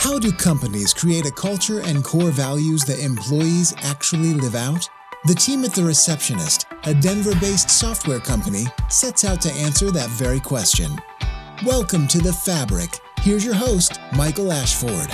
How do companies create a culture and core values that employees actually live out? The team at The Receptionist, a Denver based software company, sets out to answer that very question. Welcome to The Fabric. Here's your host, Michael Ashford.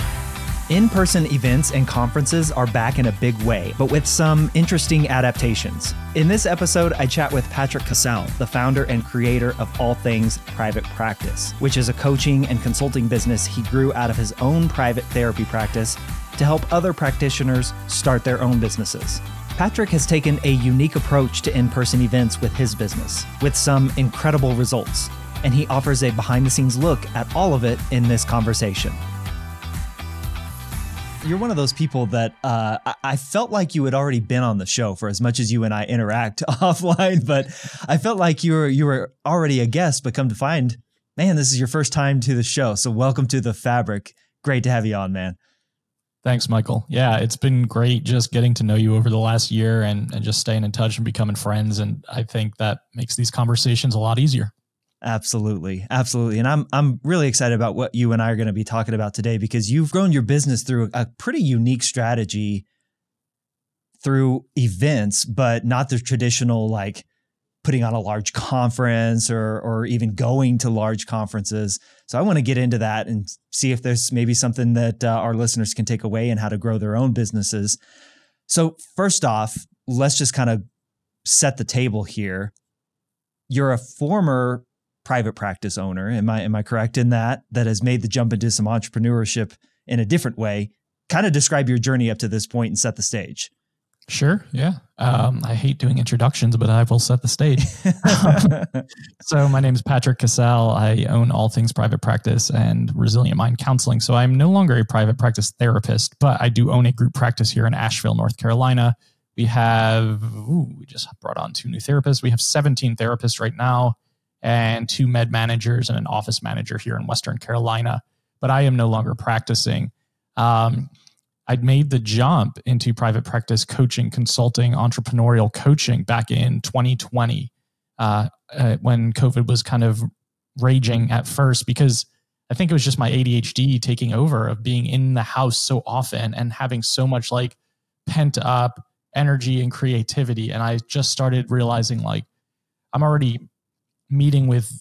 In person events and conferences are back in a big way, but with some interesting adaptations. In this episode, I chat with Patrick Casale, the founder and creator of All Things Private Practice, which is a coaching and consulting business he grew out of his own private therapy practice to help other practitioners start their own businesses. Patrick has taken a unique approach to in person events with his business, with some incredible results, and he offers a behind the scenes look at all of it in this conversation you're one of those people that uh, I felt like you had already been on the show for as much as you and I interact offline, but I felt like you were you were already a guest, but come to find, man, this is your first time to the show. So welcome to the Fabric. Great to have you on, man. Thanks, Michael. Yeah, it's been great just getting to know you over the last year and, and just staying in touch and becoming friends. And I think that makes these conversations a lot easier. Absolutely. Absolutely. And I'm I'm really excited about what you and I are going to be talking about today because you've grown your business through a pretty unique strategy through events, but not the traditional like putting on a large conference or or even going to large conferences. So I want to get into that and see if there's maybe something that uh, our listeners can take away and how to grow their own businesses. So first off, let's just kind of set the table here. You're a former private practice owner. Am I am I correct in that? That has made the jump into some entrepreneurship in a different way. Kind of describe your journey up to this point and set the stage. Sure. Yeah. Um, I hate doing introductions, but I will set the stage. so my name is Patrick Casale. I own all things private practice and resilient mind counseling. So I'm no longer a private practice therapist, but I do own a group practice here in Asheville, North Carolina. We have, ooh, we just brought on two new therapists. We have 17 therapists right now and two med managers and an office manager here in Western Carolina. But I am no longer practicing. Um, I'd made the jump into private practice coaching, consulting, entrepreneurial coaching back in 2020 uh, uh, when COVID was kind of raging at first because I think it was just my ADHD taking over of being in the house so often and having so much like pent up energy and creativity. And I just started realizing like I'm already meeting with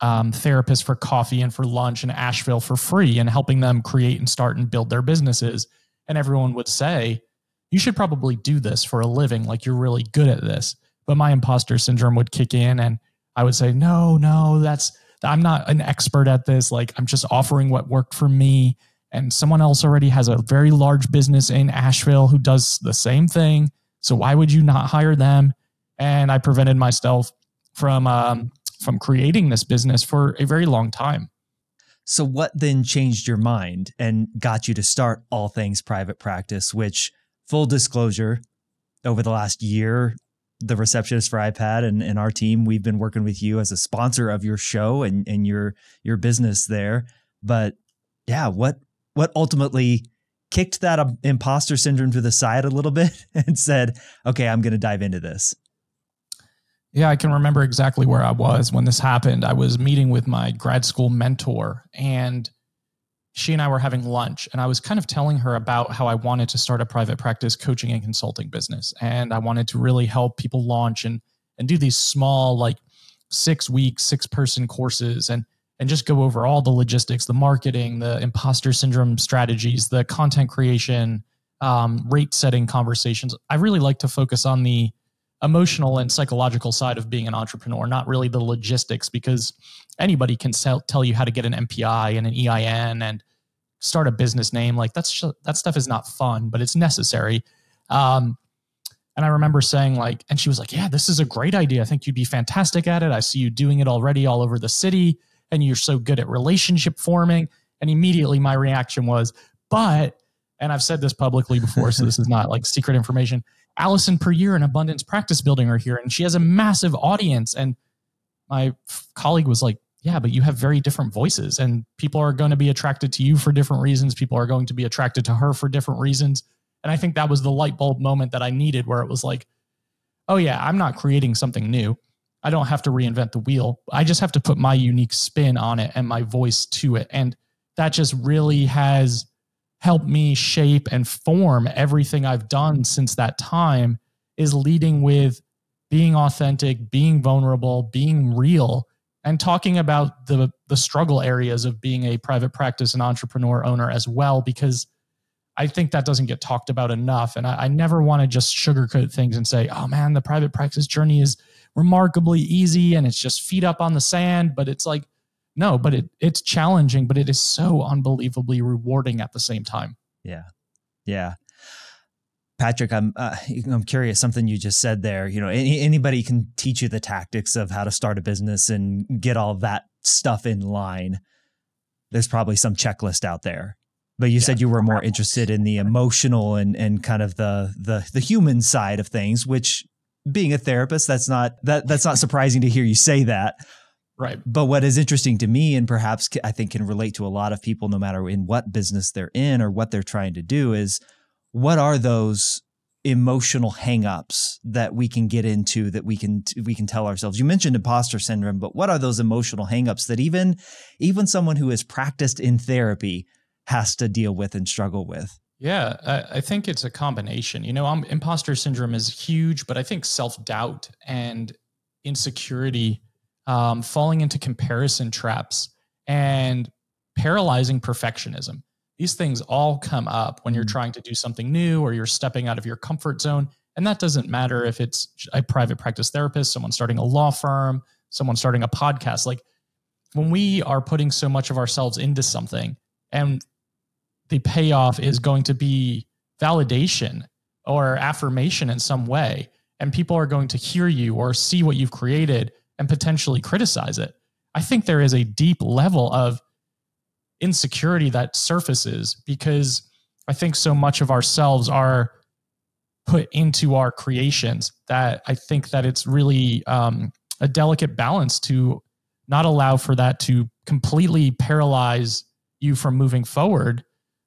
um, therapists for coffee and for lunch in Asheville for free and helping them create and start and build their businesses. And everyone would say, you should probably do this for a living. Like you're really good at this. But my imposter syndrome would kick in and I would say, no, no, that's, I'm not an expert at this. Like I'm just offering what worked for me. And someone else already has a very large business in Asheville who does the same thing. So why would you not hire them? And I prevented myself from um, from creating this business for a very long time. So, what then changed your mind and got you to start All Things Private Practice, which, full disclosure, over the last year, the receptionist for iPad and, and our team, we've been working with you as a sponsor of your show and, and your your business there. But yeah, what what ultimately kicked that um, imposter syndrome to the side a little bit and said, okay, I'm going to dive into this? Yeah, I can remember exactly where I was when this happened. I was meeting with my grad school mentor, and she and I were having lunch. And I was kind of telling her about how I wanted to start a private practice coaching and consulting business. And I wanted to really help people launch and, and do these small, like six week, six person courses and, and just go over all the logistics, the marketing, the imposter syndrome strategies, the content creation, um, rate setting conversations. I really like to focus on the emotional and psychological side of being an entrepreneur, not really the logistics, because anybody can sell, tell you how to get an NPI and an EIN and start a business name. Like that's that stuff is not fun, but it's necessary. Um, and I remember saying like, and she was like, "Yeah, this is a great idea. I think you'd be fantastic at it. I see you doing it already all over the city, and you're so good at relationship forming." And immediately my reaction was, "But," and I've said this publicly before, so this is not like secret information Allison Puryear and Abundance Practice Building are here, and she has a massive audience. And my colleague was like, Yeah, but you have very different voices, and people are going to be attracted to you for different reasons. People are going to be attracted to her for different reasons. And I think that was the light bulb moment that I needed where it was like, Oh, yeah, I'm not creating something new. I don't have to reinvent the wheel. I just have to put my unique spin on it and my voice to it. And that just really has helped me shape and form everything I've done since that time is leading with being authentic, being vulnerable, being real, and talking about the the struggle areas of being a private practice and entrepreneur owner as well, because I think that doesn't get talked about enough. And I, I never want to just sugarcoat things and say, oh man, the private practice journey is remarkably easy and it's just feet up on the sand. But it's like, no, but it it's challenging, but it is so unbelievably rewarding at the same time. Yeah. Yeah. Patrick, I'm uh, I'm curious. Something you just said there. You know, any, anybody can teach you the tactics of how to start a business and get all that stuff in line. There's probably some checklist out there, but you yeah, said you were more interested in the emotional and and kind of the the the human side of things. Which, being a therapist, that's not that that's not surprising to hear you say that. Right. But what is interesting to me, and perhaps I think can relate to a lot of people, no matter in what business they're in or what they're trying to do, is what are those emotional hangups that we can get into that we can we can tell ourselves? You mentioned imposter syndrome but what are those emotional hangups that even even someone who has practiced in therapy has to deal with and struggle with? Yeah i, I think it's a combination. You know I'm, imposter syndrome is huge but i think self-doubt and insecurity um, falling into comparison traps and paralyzing perfectionism these things all come up when you're mm. trying to do something new or you're stepping out of your comfort zone. And that doesn't matter if it's a private practice therapist, someone starting a law firm, someone starting a podcast. Like when we are putting so much of ourselves into something and the payoff is going to be validation or affirmation in some way, and people are going to hear you or see what you've created and potentially criticize it. I think there is a deep level of insecurity that surfaces because I think so much of ourselves are put into our creations that I think that it's really um, a delicate balance to not allow for that to completely paralyze you from moving forward,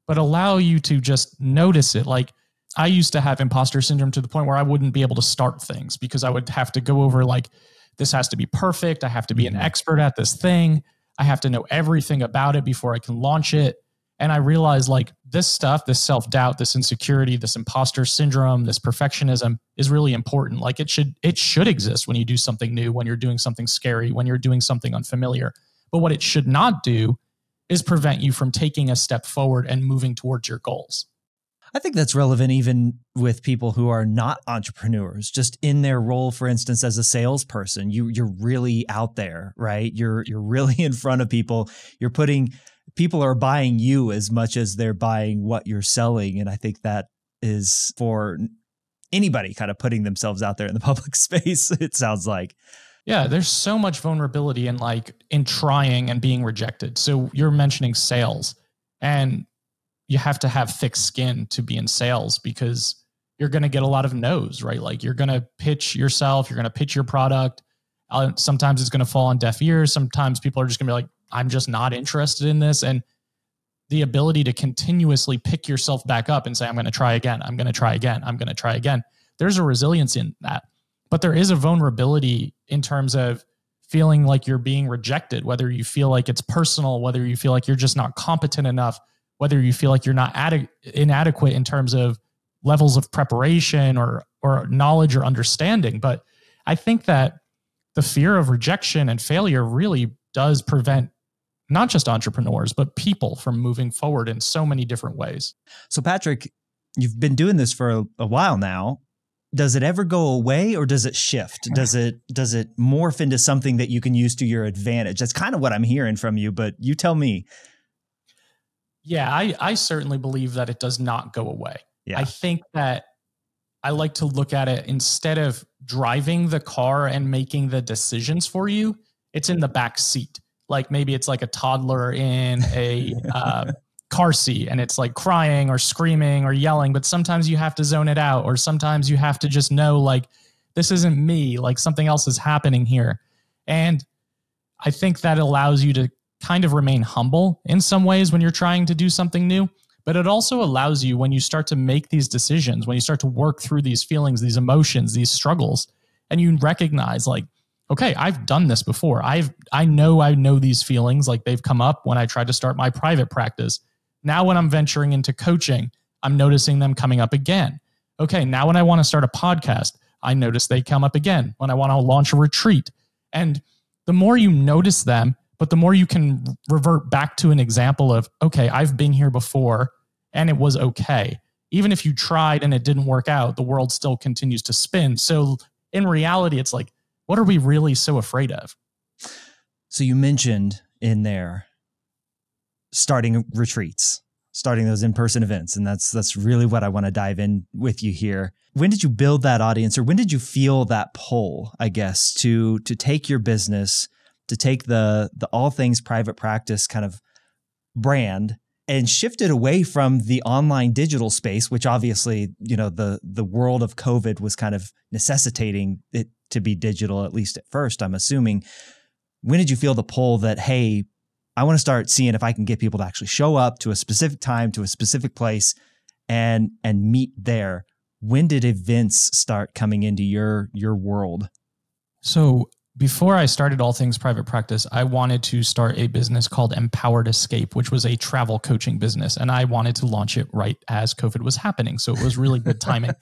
but allow you to just notice it. Like I used to have imposter syndrome to the point where I wouldn't be able to start things because I would have to go over like, this has to be perfect. I have to be an mm-hmm. expert at this thing. I have to know everything about it before I can launch it. And I realized like this stuff, this self doubt, this insecurity, this imposter syndrome, this perfectionism is really important. Like it should, it should exist when you do something new, when you're doing something scary, when you're doing something unfamiliar. But what it should not do is prevent you from taking a step forward and moving towards your goals. I think that's relevant even with people who are not entrepreneurs, just in their role, for instance, as a salesperson. You you're really out there, right? You're you're really in front of people. You're putting people are buying you as much as they're buying what you're selling. And I think that is for anybody kind of putting themselves out there in the public space, it sounds like. Yeah, there's so much vulnerability in like in trying and being rejected. So you're mentioning sales. And you have to have thick skin to be in sales because you're going to get a lot of no's, right? Like you're going to pitch yourself, you're going to pitch your product. Uh, sometimes it's going to fall on deaf ears. Sometimes people are just going to be like, I'm just not interested in this. And the ability to continuously pick yourself back up and say, I'm going to try again, I'm going to try again, I'm going to try again. There's a resilience in that. But there is a vulnerability in terms of feeling like you're being rejected, whether you feel like it's personal, whether you feel like you're just not competent enough whether you feel like you're not ad- inadequate in terms of levels of preparation or or knowledge or understanding. But i think that the fear of rejection and failure really does prevent not just entrepreneurs but people from moving forward in so many different ways. So patrick you've been doing this for a, a while now. Does it ever go away or does it shift? Does it does it morph into something that you can use to your advantage? That's kind of what i'm hearing from you but you tell me yeah, I, I certainly believe that it does not go away. Yeah. I think that I like to look at it instead of driving the car and making the decisions for you, it's in the back seat. Like maybe it's like a toddler in a uh, car seat and it's like crying or screaming or yelling, but sometimes you have to zone it out, or sometimes you have to just know, like, this isn't me, like something else is happening here. And I think that allows you to kind of remain humble in some ways when you're trying to do something new. But it also allows you when you start to make these decisions, when you start to work through these feelings, these emotions, these struggles, and you recognize like, okay, I've done this before. I've I know I know these feelings like they've come up when I tried to start my private practice. Now, when I'm venturing into coaching, I'm noticing them coming up again. Okay, now when I want to start a podcast, I notice they come up again. When I want to launch a retreat. And the more you notice them, but the more you can revert back to an example of, okay, I've been here before and it was okay. Even if you tried and it didn't work out, the world still continues to spin. So in reality, it's like, what are we really so afraid of? So you mentioned in there starting retreats, starting those in-person events, and that's that's really what I want to dive in with you here. When did you build that audience, or when did you feel that pull? I guess to to take your business, to take the the all things private practice kind of brand and shifted away from the online digital space which obviously you know the the world of covid was kind of necessitating it to be digital at least at first i'm assuming. When did you feel the pull that hey i want to start seeing if i can get people to actually show up to a specific time to a specific place and and meet there? When did events start coming into your your world? So before I started All Things Private Practice, I wanted to start a business called Empowered Escape, which was a travel coaching business. And I wanted to launch it right as COVID was happening. So it was really good timing.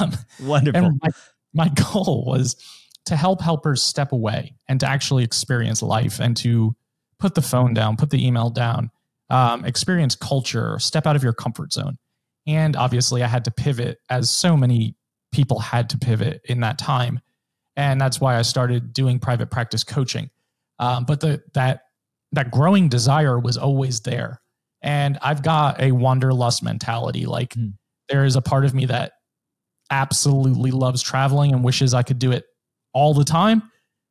Um, Wonderful. And my, my goal was to help helpers step away and to actually experience life and to put the phone down, put the email down, um, experience culture, step out of your comfort zone. And obviously, I had to pivot as so many people had to pivot in that time and that's why I started doing private practice coaching. Um, but the that that growing desire was always there, and I've got a wanderlust mentality. Like mm. there is a part of me that absolutely loves traveling and wishes I could do it all the time.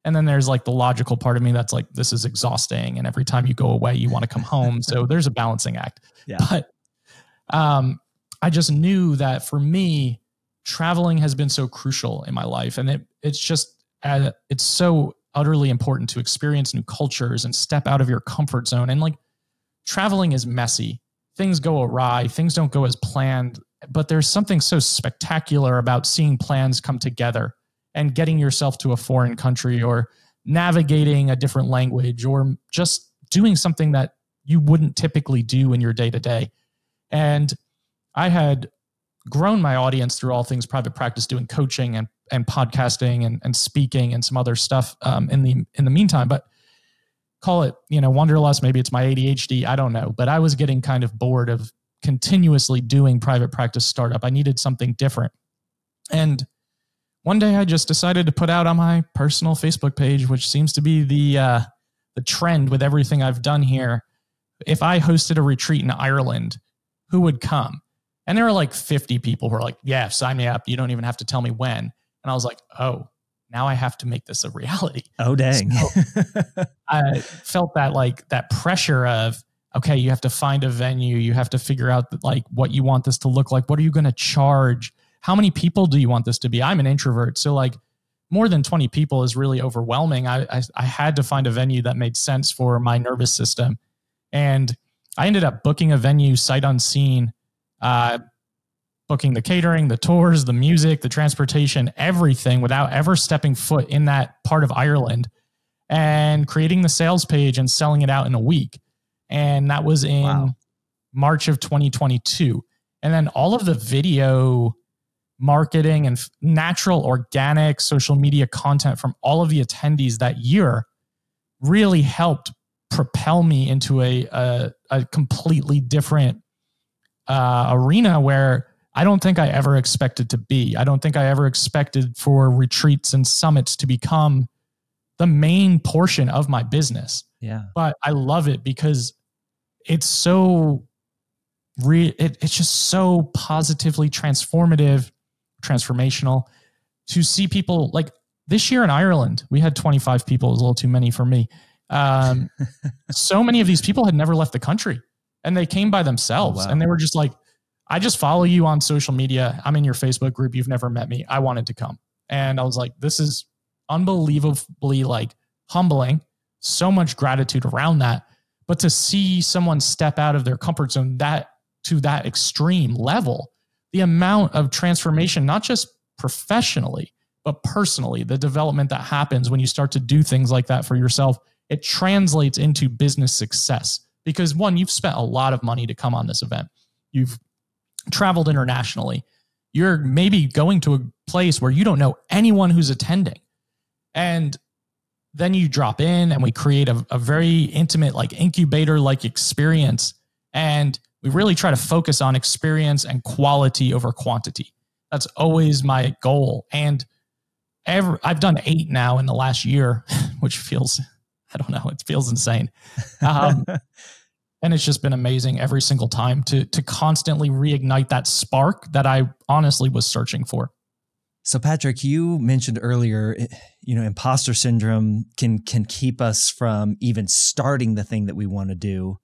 And then there's like the logical part of me that's like, this is exhausting. And every time you go away, you want to come home. so there's a balancing act. Yeah. But um, I just knew that for me, traveling has been so crucial in my life. And it, it's just uh, it's so utterly important to experience new cultures and step out of your comfort zone. And like traveling is messy. Things go awry. Things don't go as planned but there's something so spectacular about seeing plans come together and getting yourself to a foreign country or navigating a different language or just doing something that you wouldn't typically do in your day to day and i had grown my audience through all things private practice doing coaching and and podcasting and, and speaking and some other stuff um, in the in the meantime. But call it you know wanderlust. Maybe it's my ADHD. I don't know. But I was getting kind of bored of continuously doing private practice startup. I needed something different. And one day I just decided to put out on my personal Facebook page, which seems to be the uh, the trend with everything I've done here. If I hosted a retreat in Ireland, who would come? And there were like 50 people who were like, yeah, sign me up. You don't even have to tell me when. And I was like, oh, now I have to make this a reality. Oh, dang. So I felt that like that pressure of, okay, you have to find a venue. You have to figure out like what you want this to look like. What are you going to charge? How many people do you want this to be? I'm an introvert. So like more than 20 people is really overwhelming. I, I, I had to find a venue that made sense for my nervous system. And I ended up booking a venue sight unseen. Uh, booking the catering, the tours, the music, the transportation, everything without ever stepping foot in that part of Ireland and creating the sales page and selling it out in a week. And that was in wow. March of 2022. And then all of the video marketing and natural organic social media content from all of the attendees that year really helped propel me into a, a, a completely different uh, arena where I don't think I ever expected to be. I don't think I ever expected for retreats and summits to become the main portion of my business. Yeah. But I love it because it's so re it, it's just so positively transformative, transformational to see people like this year in Ireland, we had 25 people, it was a little too many for me. Um, so many of these people had never left the country and they came by themselves oh, wow. and they were just like, I just follow you on social media. I'm in your Facebook group. You've never met me. I wanted to come. And I was like, this is unbelievably like humbling. So much gratitude around that. But to see someone step out of their comfort zone that to that extreme level, the amount of transformation, not just professionally, but personally, the development that happens when you start to do things like that for yourself, it translates into business success because one, you've spent a lot of money to come on this event. You've traveled internationally. You're maybe going to a place where you don't know anyone who's attending. And then you drop in and we create a, a very intimate, like incubator like experience. And we really try to focus on experience and quality over quantity. That's always my goal. And every, I've done eight now in the last year, which feels, I don't know, it feels insane. Um, and it's just been amazing every single time to to constantly reignite that spark that I honestly was searching for. So Patrick, you mentioned earlier, eh, you know, imposter syndrome can can keep us from even starting the thing that we want to do.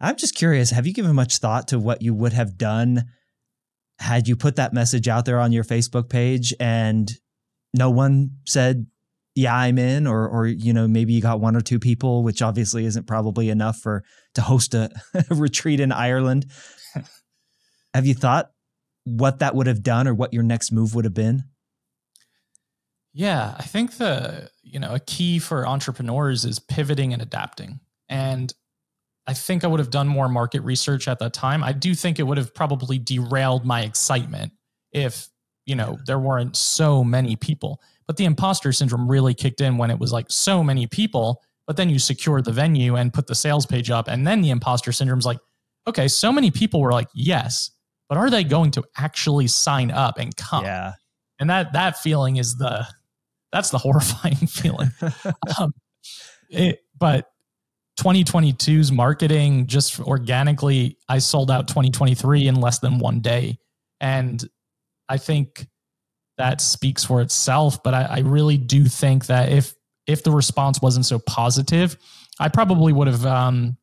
I'm just curious, have you given much thought to what you would have done had you put that message out there on your Facebook page and no one said yeah i'm in or or you know maybe you got one or two people which obviously isn't probably enough for to host a, a retreat in ireland. Have you thought what that would have done or what your next move would have been? Yeah i think the you know a key for entrepreneurs is pivoting and adapting. And i think i would have done more market research at that time. I do think it would have probably derailed my excitement if you know there weren't so many people but the imposter syndrome really kicked in when it was like so many people, but then you secure the venue and put the sales page up. And then the imposter syndrome's like, okay, so many people were like, yes, but are they going to actually sign up and come? Yeah. And that that feeling is the that's the horrifying feeling. um, it, but 2022's marketing just organically, I sold out 2023 in less than one day. And I think that speaks for itself. But I, I really do think that if if the response wasn't so positive, I probably would have um,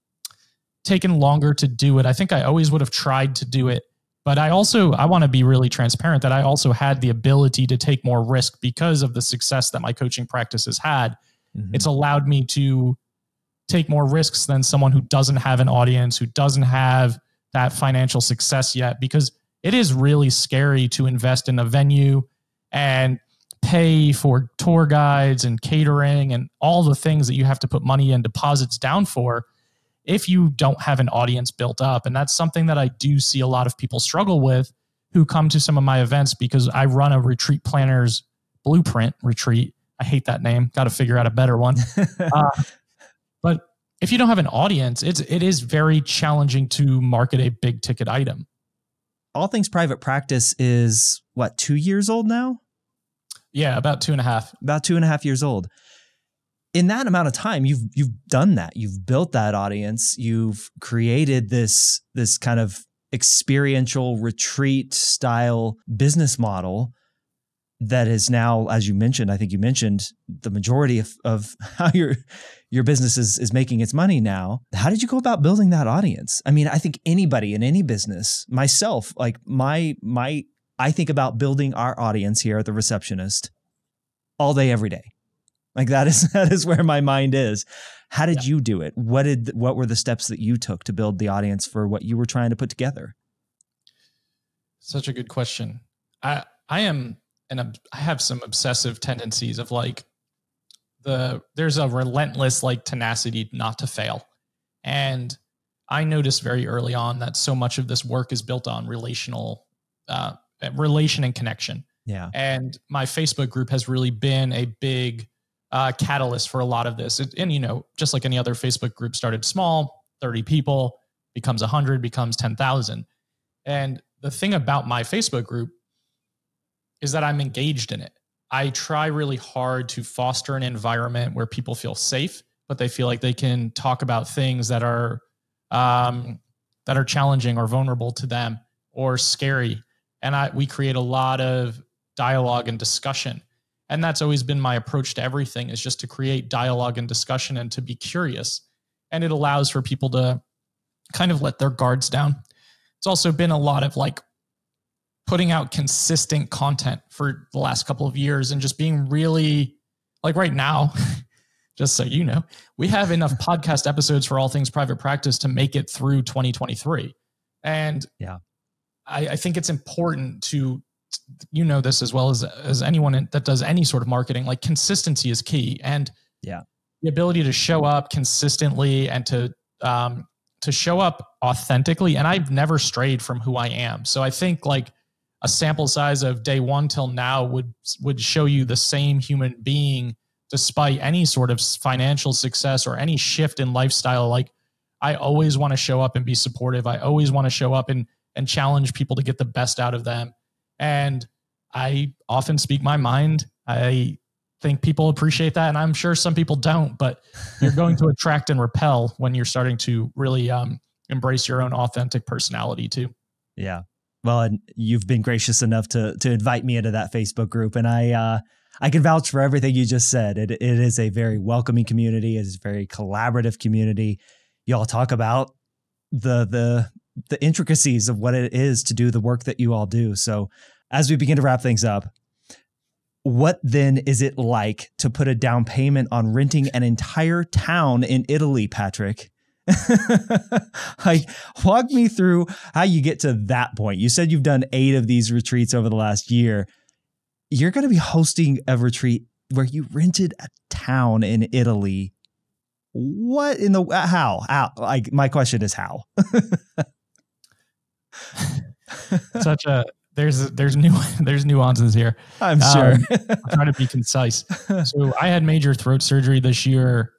taken longer to do it. I think I always would have tried to do it, but I also I want to be really transparent that I also had the ability to take more risk because of the success that my coaching practice has had. Mm-hmm. It's allowed me to take more risks than someone who doesn't have an audience, who doesn't have that financial success yet because it is really scary to invest in a venue and pay for tour guides and catering and all the things that you have to put money and deposits down for if you don't have an audience built up. And that's something that I do see a lot of people struggle with who come to some of my events because I run a retreat planners blueprint retreat. I hate that name. Got to figure out a better one. uh, but if you don't have an audience, it's it is very challenging to market a big ticket item. All Things Private Practice is what, two years old now? Yeah, about two and a half. About two and a half years old. In that amount of time, you've you've done that. You've built that audience. You've created this this kind of experiential retreat style business model that is now, as you mentioned, I think you mentioned the majority of, of how your your business is is making its money now. How did you go about building that audience? I mean, I think anybody in any business, myself, like my my I think about building our audience here at the receptionist all day every day. Like that is that is where my mind is. How did yeah. you do it? What did what were the steps that you took to build the audience for what you were trying to put together? Such a good question. I I am and I have some obsessive tendencies of like the there's a relentless like tenacity not to fail. And I noticed very early on that so much of this work is built on relational uh, relation and connection. Yeah. And my Facebook group has really been a big uh, catalyst for a lot of this. It, and, you know, just like any other Facebook group started small, 30 people, becomes 100, becomes 10,000. And the thing about my Facebook group is that I'm engaged in it. I try really hard to foster an environment where people feel safe, but they feel like they can talk about things that are um, that are challenging or vulnerable to them or scary. And I we create a lot of dialogue and discussion. And that's always been my approach to everything is just to create dialogue and discussion and to be curious. And it allows for people to kind of let their guards down. It's also been a lot of like putting out consistent content for the last couple of years and just being really like right now just so you know we have enough podcast episodes for all things private practice to make it through 2023 and yeah. I, I think it's important to you know this as well as as anyone that does any sort of marketing like consistency is key. And yeah. the ability to show up consistently and to um, to show up authentically, and I've never strayed from who I am. So I think like a sample size of day one till now would would show you the same human being despite any sort of financial success or any shift in lifestyle. Like I always want to show up and be supportive. I always want to show up and and challenge people to get the best out of them. And I often speak my mind. I think people appreciate that and i'm sure some people don't but you're going to attract and repel when you're starting to really um, embrace your own authentic personality too yeah well and you've been gracious enough to to invite me into that facebook group. And i uh i can vouch for everything you just said. It, it is a very welcoming community. It is a very collaborative community. Y'all talk about the the the intricacies of what it is to do the work that you all do. So as we begin to wrap things up what then is it like to put a down payment on renting an entire town in Italy, Patrick? like, walk me through how you get to that point. You said you've done eight of these retreats over the last year. You're going to be hosting a retreat where you rented a town in Italy. What in the how? How? Like, my question is how. Such a there's there's new there's nuances here. I'm sure. Um, I'm trying to be concise. So I had major throat surgery this year,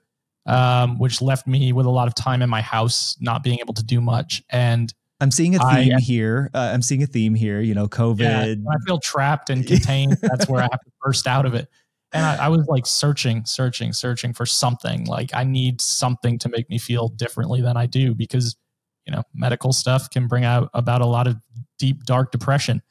um, which left me with a lot of time in my house, not being able to do much. And I'm seeing a theme I, here. Uh, I'm seeing a theme here. You know, COVID. Yeah, I feel trapped and contained. That's where I have to burst out of it. And I, I was like searching, searching, searching for something. Like I need something to make me feel differently than I do because you know medical stuff can bring out about a lot of deep dark depression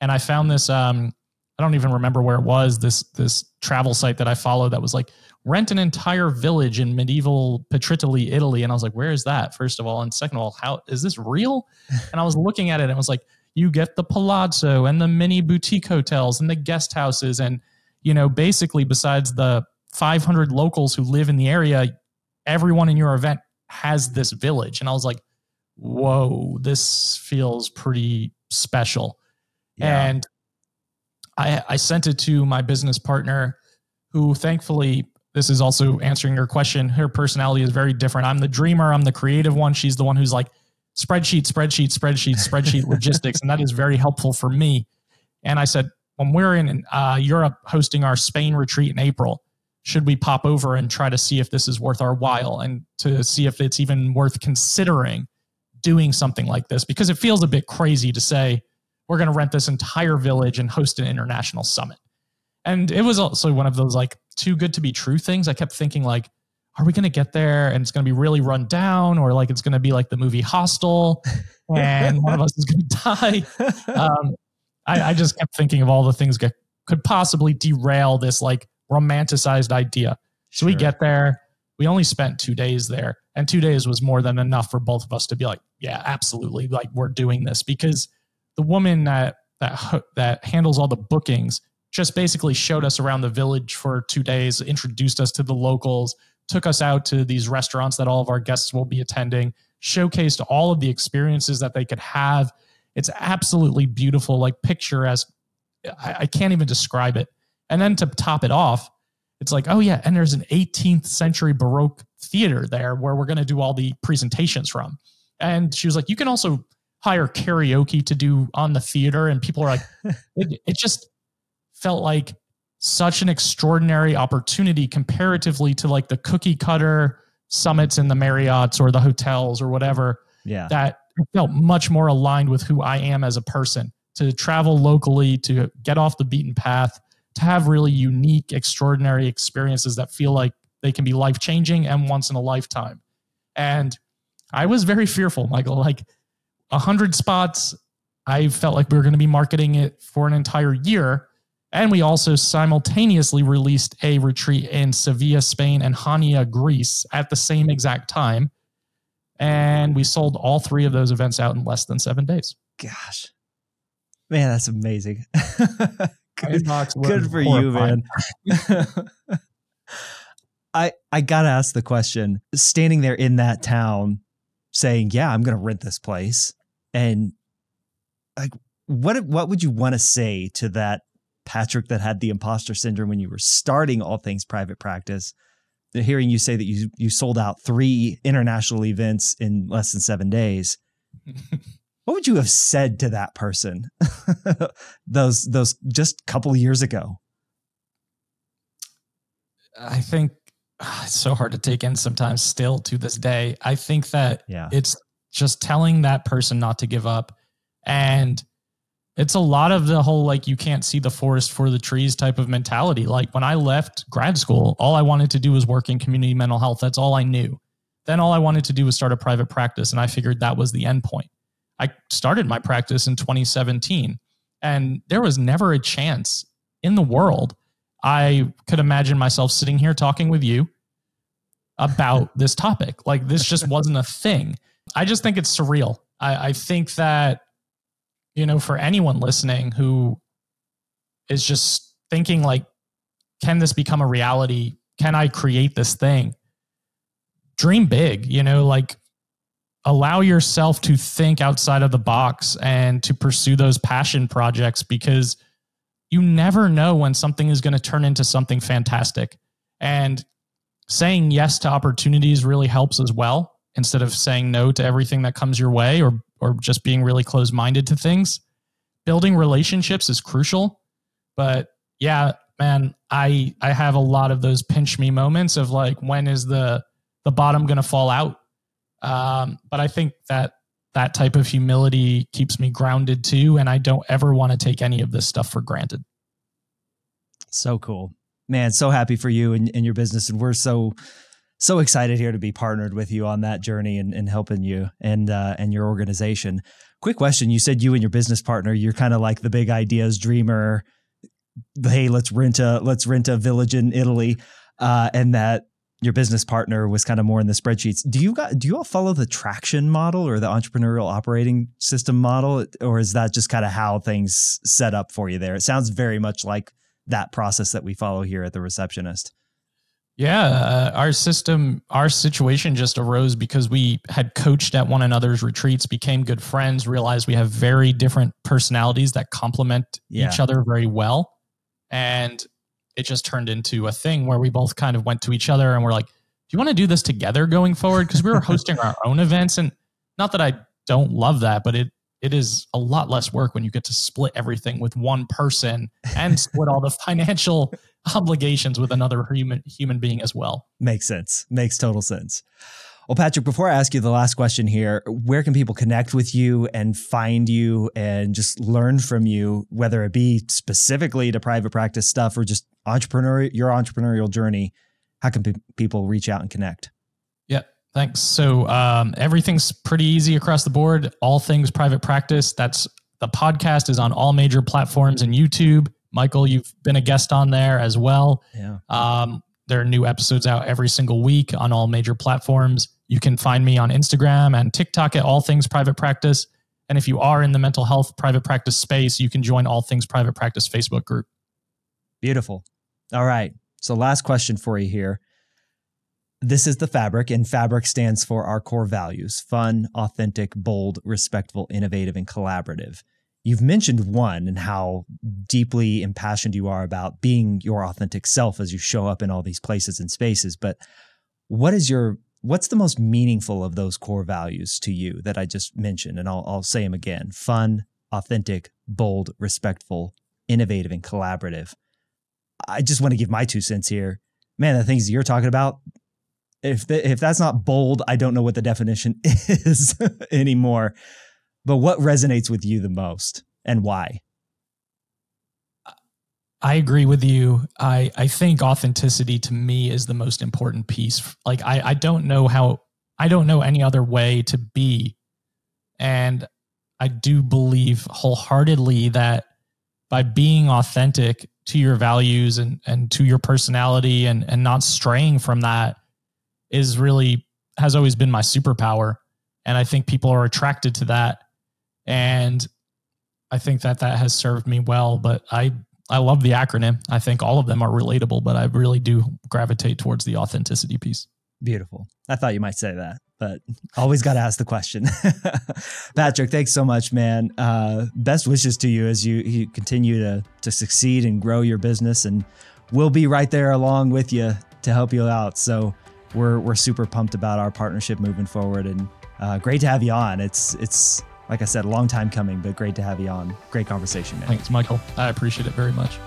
and i found this um i don't even remember where it was this this travel site that i followed that was like rent an entire village in medieval Petritoli, Italy. And I was like, where is that? First of all. And second of all, how is this real? And I was looking at it and I was like, you get the palazzo and the mini boutique hotels and the guest houses. And, you know, basically besides the 500 locals who live in the area, everyone in your event has this village. And I was like, whoa, this feels pretty special. Yeah. And I, I sent it to my business partner, who thankfully, this is also answering your question. Her personality is very different. I'm the dreamer, I'm the creative one. She's the one who's like, spreadsheet, spreadsheet, spreadsheet, spreadsheet logistics. And that is very helpful for me. And I said, when we're in uh, Europe hosting our Spain retreat in April, should we pop over and try to see if this is worth our while and to see if it's even worth considering doing something like this because it feels a bit crazy to say we're going to rent this entire village and host an international summit. And it was also one of those like too good to be true things. I kept thinking like, are we going to get there and it's going to be really run down or like it's going to be like the movie Hostel and one of us is going to die. Um, I, I, just kept thinking of all the things that could possibly derail this like romanticized idea. So sure. we get there. We only spent two days there and two days was more than enough for both of us to be like, yeah, absolutely. Like we're doing this because the woman that, that, that handles all the bookings just basically showed us around the village for two days, introduced us to the locals, took us out to these restaurants that all of our guests will be attending, showcased all of the experiences that they could have. It's absolutely beautiful, like picture as I, I can't even describe it. And then to top it off, it's like, oh yeah, and there's an 18th century Baroque theater there where we're going to do all the presentations from. And she was like, you can also hire karaoke to do on the theater. And people are like, it, it just felt like such an extraordinary opportunity comparatively to like the cookie cutter summits in the Marriotts or the hotels or whatever. Yeah. That felt much more aligned with who I am as a person to travel locally, to get off the beaten path, to have really unique, extraordinary experiences that feel like they can be life changing and once in a lifetime. And I was very fearful, Michael. Like a hundred spots, I felt like we were going to be marketing it for an entire year. And we also simultaneously released a retreat in Sevilla, Spain, and Hania, Greece at the same exact time. And we sold all three of those events out in less than seven days. Gosh, man, that's amazing. good, good for you, man. I I gotta ask the question: standing there in that town, saying, "Yeah, I'm gonna rent this place," and like, what what would you want to say to that Patrick that had the imposter syndrome when you were starting all things private practice? hearing you say that you you sold out three international events in less than seven days. what would you have said to that person those those just a couple years ago i think uh, it's so hard to take in sometimes still to this day i think that yeah. it's just telling that person not to give up and it's a lot of the whole like you can't see the forest for the trees type of mentality like when i left grad school all i wanted to do was work in community mental health that's all i knew then all i wanted to do was start a private practice and i figured that was the end point I started my practice in 2017, and there was never a chance in the world I could imagine myself sitting here talking with you about this topic. Like, this just wasn't a thing. I just think it's surreal. I, I think that, you know, for anyone listening who is just thinking, like, can this become a reality? Can I create this thing? Dream big, you know, like allow yourself to think outside of the box and to pursue those passion projects because you never know when something is going to turn into something fantastic. And saying yes to opportunities really helps as well instead of saying no to everything that comes your way or or just being really closed-minded to things. Building relationships is crucial, but yeah, man, I I have a lot of those pinch me moments of like when is the the bottom going to fall out um, but I think that that type of humility keeps me grounded too. And I don't ever want to take any of this stuff for granted. So cool. Man, so happy for you and, and your business. And we're so, so excited here to be partnered with you on that journey and, and helping you and uh, and your organization. Quick question: You said you and your business partner, you're kind of like the big ideas dreamer. Hey, let's rent a let's rent a village in Italy, uh, and that your business partner was kind of more in the spreadsheets. Do you got do you all follow the traction model or the entrepreneurial operating system model, or is that just kind of how things set up for you there? It sounds very much like that process that we follow here at the receptionist. Yeah, uh, our system, our situation just arose because we had coached at one another's retreats, became good friends, realized we have very different personalities that complement yeah. each other very well. And it just turned into a thing where we both kind of went to each other and we're like, do you want to do this together going forward? Because we were hosting our own events. And not that I don't love that, but it it is a lot less work when you get to split everything with one person and split all the financial obligations with another human human being as well. Makes sense. Makes total sense. Well, Patrick, before I ask you the last question here, where can people connect with you and find you and just learn from you, whether it be specifically to private practice stuff or just entrepreneur your entrepreneurial journey? How can people reach out and connect? Yeah, thanks. So um, everything's pretty easy across the board. All things private practice. That's the podcast is on all major platforms and YouTube. Michael, you've been a guest on there as well. Yeah. Um, there are new episodes out every single week on all major platforms. You can find me on Instagram and TikTok at All Things Private Practice. And if you are in the mental health private practice space, you can join All Things Private Practice Facebook group. Beautiful. All right. So, last question for you here. This is the fabric, and fabric stands for our core values fun, authentic, bold, respectful, innovative, and collaborative. You've mentioned one and how deeply impassioned you are about being your authentic self as you show up in all these places and spaces. But what is your what's the most meaningful of those core values to you that I just mentioned? And I'll, I'll say them again fun, authentic, bold, respectful, innovative, and collaborative. I just want to give my two cents here. Man, the things you're talking about, if the, if that's not bold, I don't know what the definition is anymore. But what resonates with you the most and why? I agree with you. I, I think authenticity to me is the most important piece. Like I, I don't know how I don't know any other way to be. And I do believe wholeheartedly that by being authentic to your values and, and to your personality and, and not straying from that is really has always been my superpower. And I think people are attracted to that and I think that that has served me well. But I I love the acronym. I think all of them are relatable, but I really do gravitate towards the authenticity piece. Beautiful. I thought you might say that, but always got to ask the question. Patrick, thanks so much, man. Uh, best wishes to you as you, you continue to to succeed and grow your business, and we'll be right there along with you to help you out. So we're we're super pumped about our partnership moving forward, and uh, great to have you on. It's it's like I said, a long time coming, but great to have you on. Great conversation, man. Thanks, Michael. I appreciate it very much.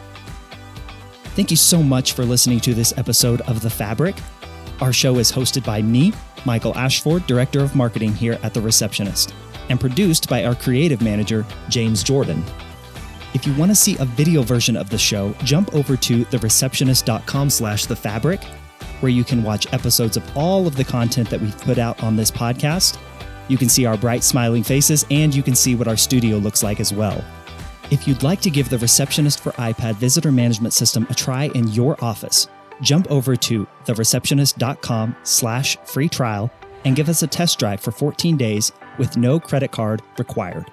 Thank you so much for listening to this episode of The Fabric. Our show is hosted by me, Michael Ashford, Director of Marketing here at The Receptionist, and produced by our creative manager, James Jordan. If you want to see a video version of the show, jump over to thereceptionist.com slash the fabric, where you can watch episodes of all of the content that we've put out on this podcast. You can see our bright smiling faces and you can see what our studio looks like as well. If you'd like to give the Receptionist for iPad visitor management system a try in your office, jump over to thereceptionist.com slash free trial and give us a test drive for 14 days with no credit card required.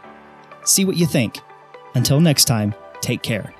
See what you think. Until next time, take care.